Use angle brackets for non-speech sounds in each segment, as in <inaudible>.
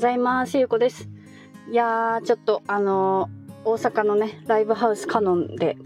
ざいます。ゆうこです。いやー、ちょっと、あのー、大阪のね、ライブハウスカノンで、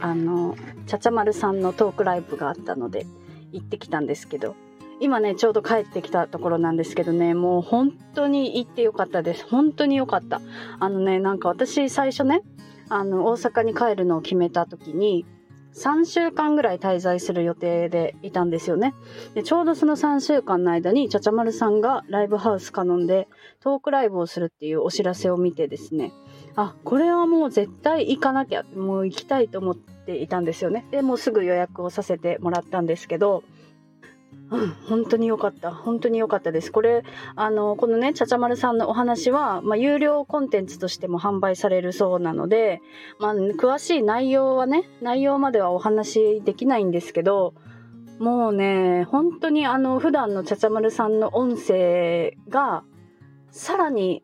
あのー、ちゃちゃまるさんのトークライブがあったので、行ってきたんですけど、今ね、ちょうど帰ってきたところなんですけどね、もう本当に行ってよかったです。本当によかった。あのね、なんか私最初ね、あの、大阪に帰るのを決めた時に、3週間ぐらい滞在する予定でいたんですよね。でちょうどその3週間の間に、ちゃちゃまるさんがライブハウスカノンでトークライブをするっていうお知らせを見てですね、あ、これはもう絶対行かなきゃ、もう行きたいと思っていたんですよね。で、もうすぐ予約をさせてもらったんですけど、うん、本当に良かった。本当に良かったです。これ、あの、このね、ちゃちゃまるさんのお話は、まあ、有料コンテンツとしても販売されるそうなので、まあ、詳しい内容はね、内容まではお話できないんですけど、もうね、本当にあの、普段のちゃちゃまるさんの音声が、さらに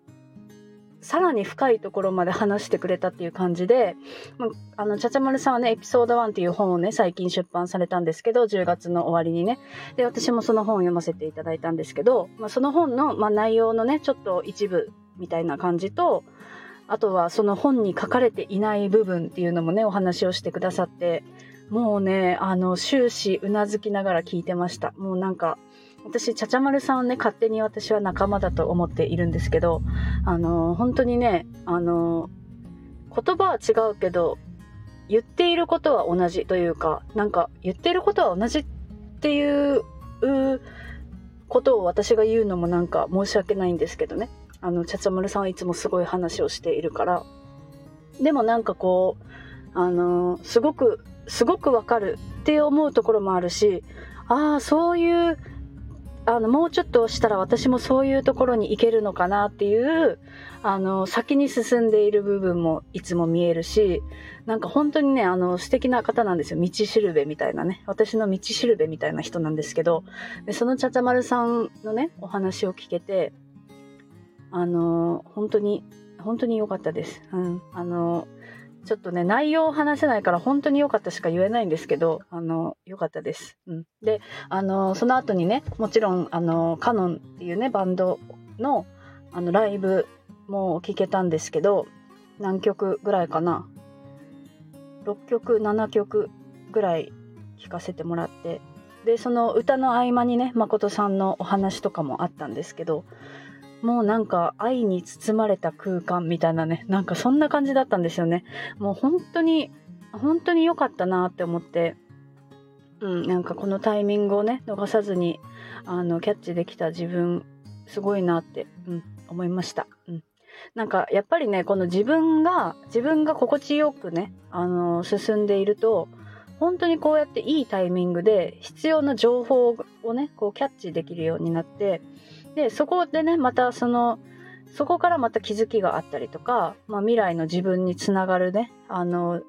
さらに深いところまで話してくれたっていう感じで、まあの、ちゃちゃまるさんはね、エピソード1っていう本をね、最近出版されたんですけど、10月の終わりにね。で、私もその本を読ませていただいたんですけど、まあ、その本の、まあ、内容のね、ちょっと一部みたいな感じと、あとはその本に書かれていない部分っていうのもね、お話をしてくださって、もうね、あの、終始うなずきながら聞いてました。もうなんか、私、ちゃちゃまるさんをね、勝手に私は仲間だと思っているんですけど、あの、本当にね、あの、言葉は違うけど、言っていることは同じというか、なんか、言っていることは同じっていうことを私が言うのもなんか申し訳ないんですけどね。あの、ちゃちゃまるさんはいつもすごい話をしているから。でもなんかこう、あの、すごく、すごくわかるって思うところもあるし、ああ、そういうあの、もうちょっとしたら私もそういうところに行けるのかなっていう、あの、先に進んでいる部分もいつも見えるし、なんか本当にね、あの、素敵な方なんですよ。道しるべみたいなね。私の道しるべみたいな人なんですけど、でそのちゃちゃまるさんのね、お話を聞けて、あの、本当に、本当に良かったです。うん。あの、ちょっとね、内容を話せないから本当に良かったしか言えないんですけど、あの、良かったです。うん。で、あの、その後にね、もちろん、あの、カノンっていうね、バンドの、あの、ライブも聴けたんですけど、何曲ぐらいかな？6曲、7曲ぐらい聴かせてもらって、で、その歌の合間にね、誠さんのお話とかもあったんですけど、もうなんか愛に包まれた空間みたいなね、なんかそんな感じだったんですよね。もう本当に、本当に良かったなって思って、うん、なんかこのタイミングをね、逃さずに、あの、キャッチできた自分、すごいなって、うん、思いました。うん。なんかやっぱりね、この自分が、自分が心地よくね、あの、進んでいると、本当にこうやっていいタイミングで必要な情報をね、こうキャッチできるようになって、で、そこでね、またその、そこからまた気づきがあったりとか、まあ、未来の自分につながるね、あの、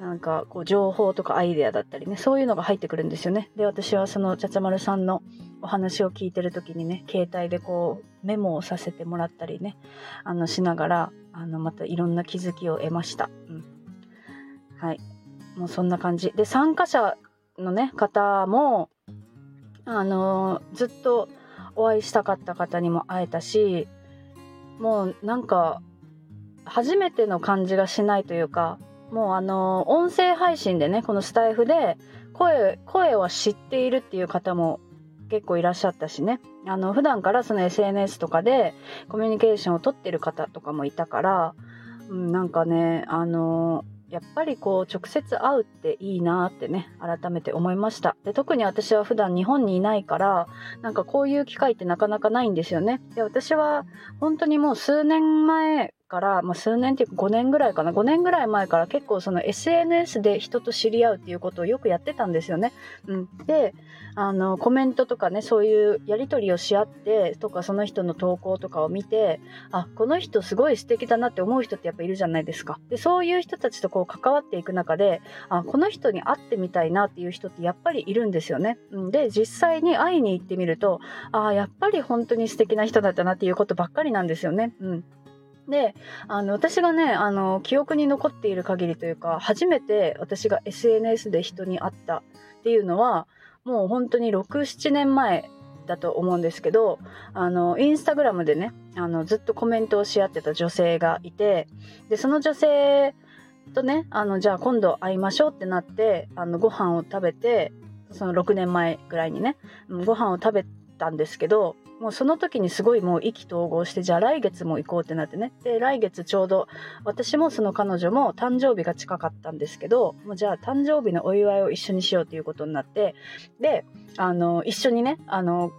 なんかこう情報とかアイデアだったりね、そういうのが入ってくるんですよね。で、私はそのちゃちゃまるさんのお話を聞いてる時にね、携帯でこうメモをさせてもらったりね、あのしながら、あのまたいろんな気づきを得ました。うん。はい。もうそんな感じ。で、参加者のね、方も、あのずっとお会いしたかった方にも会えたしもうなんか初めての感じがしないというかもうあの音声配信でねこのスタイフで声声は知っているっていう方も結構いらっしゃったしね。あの普段からその SNS とかでコミュニケーションをとってる方とかもいたから、うん、なんかねあのやっぱりこう直接会うっていいなってね改めて思いました。で特に私は普段日本にいないからなんかこういう機会ってなかなかないんですよね。で私は本当にもう数年前から、まあ、数年っていうか5年ぐらいかな5年ぐらい前から結構その SNS で人と知り合うっていうことをよくやってたんですよね。うん、であのコメントとかねそういうやり取りをし合ってとかその人の投稿とかを見てあこの人すごい素敵だなって思う人ってやっぱいるじゃないですか。でそういう人たちとこう関わっていく中であこの人に会ってみたいなっていう人ってやっぱりいるんですよね。うん、で実際に会いに行ってみるとあやっぱり本当に素敵な人だったなっていうことばっかりなんですよね。うんで、あの、私がね、あの、記憶に残っている限りというか、初めて私が SNS で人に会ったっていうのは、もう本当に6、7年前だと思うんですけどあのインスタグラムでねあのずっとコメントをし合ってた女性がいてでその女性とねあのじゃあ今度会いましょうってなってあのご飯を食べてその6年前ぐらいにねご飯を食べたんですけどもうその時にすごいもう意気投合してじゃあ来月も行こうってなってね。で来月ちょうど私もその彼女も誕生日が近かったんですけどもうじゃあ誕生日のお祝いを一緒にしようっていうことになってであの一緒にねあの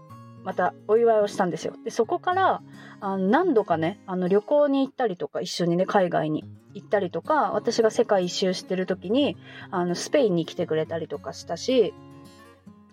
またお祝いをしたんですよ。でそこからあの何度かねあの旅行に行ったりとか一緒にね海外に行ったりとか私が世界一周してる時にあのスペインに来てくれたりとかしたし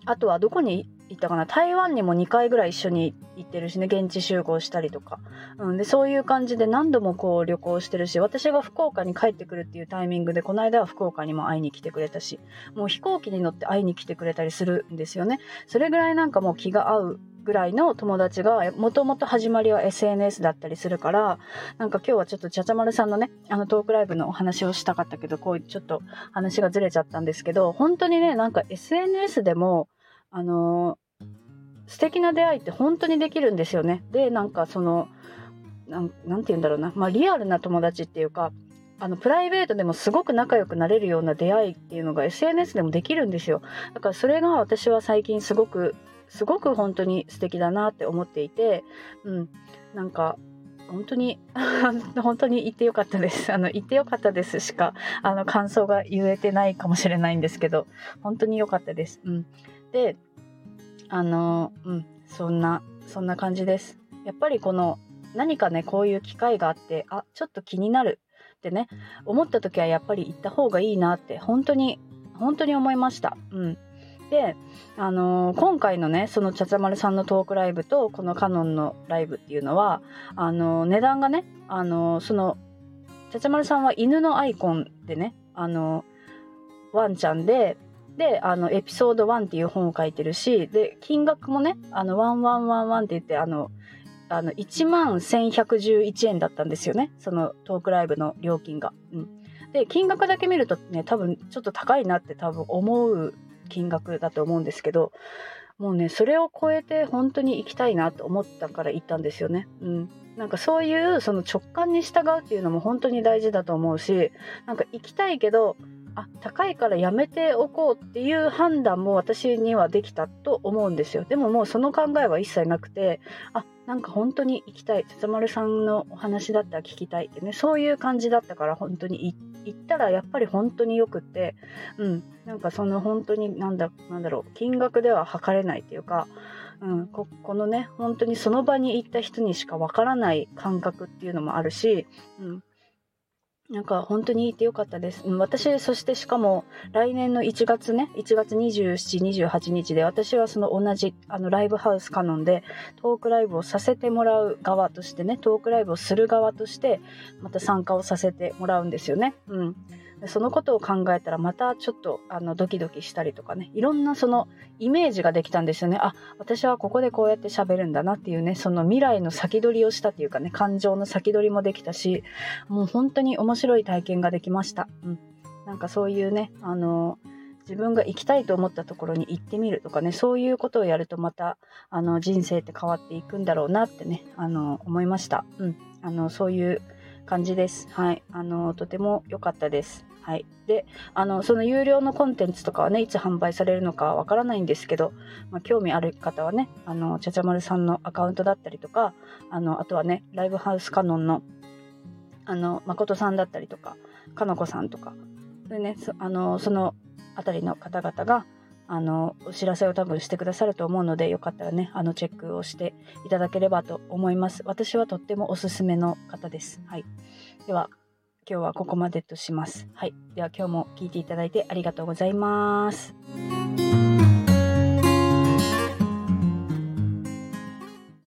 あとはどこに行ったかな。台湾にも2回ぐらい一緒に行ってるしね現地集合したりとか、うん、でそういう感じで何度もこう旅行してるし私が福岡に帰ってくるっていうタイミングでこの間は福岡にも会いに来てくれたしもう飛行機に乗って会いに来てくれたりするんですよね。それぐらいなんかもう気が合うぐらいの友達がもともと始まりは SNS だったりするからなんか今日はちょっとちゃちゃまるさんのねあのトークライブのお話をしたかったけどこうちょっと話がずれちゃったんですけど本当にねなんか SNS でもあの素敵な出会いって本当にできるんですよね。でなんかそのなんて言うんだろうな、まあ、リアルな友達っていうかあのプライベートでもすごく仲良くなれるような出会いっていうのが SNS でもできるんですよ。だからそれが私は最近すごくすごく本当に素敵だなって思っていて、うん、なんか本当に <laughs> 本当に言ってよかったです。あの言ってよかったですしかあの感想が言えてないかもしれないんですけど本当に良かったです。うん、であのうんそんなそんな感じです。やっぱりこの何かねこういう機会があってあちょっと気になる。ってね思った時はやっぱり行った方がいいなって本当に本当に思いました。うん。で、あのー、今回のねそのちゃちゃまるさんのトークライブとこのカノンのライブっていうのはあのー、値段がね、あのー、そのちゃちゃまるさんは犬のアイコンでね、あのワンちゃんでで、あの、エピソード1っていう本を書いてるし、で、金額もね、あの、1111って言って、あの、あの、1万1111円だったんですよね。そのトークライブの料金が。うん。で、金額だけ見るとね、多分ちょっと高いなって多分思う金額だと思うんですけど、もうね、それを超えて本当に行きたいなと思ったから行ったんですよね。うん。なんかそういうその直感に従うっていうのも本当に大事だと思うし、なんか行きたいけど、あ高いからやめておこうっていう判断も私にはできたと思うんですよ。でももうその考えは一切なくてあなんか本当に行きたい。つ丸さんのお話だったら聞きたいってね。そういう感じだったから本当に行ったらやっぱり本当によくってうん。なんかその本当になんだなんだろう。金額では測れないっていうかうん、ここのね本当にその場に行った人にしかわからない感覚っていうのもあるし、うん、なんか本当にいてよかったです。私、そしてしかも来年の1月ね、1月27、28日で私はその同じあのライブハウスカノンでトークライブをさせてもらう側としてね、トークライブをする側としてまた参加をさせてもらうんですよね。うん。そのことを考えたらまたちょっとあのドキドキしたりとかね。いろんなそのイメージができたんですよね。あ私はここでこうやって喋るんだなっていうねその未来の先取りをしたっていうかね感情の先取りもできたしもう本当に面白い体験ができました、うん、なんかそういうねあの自分が行きたいと思ったところに行ってみるとかねそういうことをやるとまたあの人生って変わっていくんだろうなってねあの思いました、うん、あのそういう感じです。はい。あの、とても良かったです。はい。で、あの、その有料のコンテンツとかはね、いつ販売されるのかわからないんですけど、まあ、興味ある方はね、あの、ちゃちゃまるさんのアカウントだったりとか、あの、あとはね、ライブハウスカノンの、あの、誠さんだったりとか、かのこさんとか、でね、そあの、そのあたりの方々が、あの、お知らせを多分してくださると思うので、よかったらね、あの、チェックをしていただければと思います。私はとってもおすすめの方です。はい。では、今日はここまでとします。はい。では今日も聞いていただいてありがとうございます。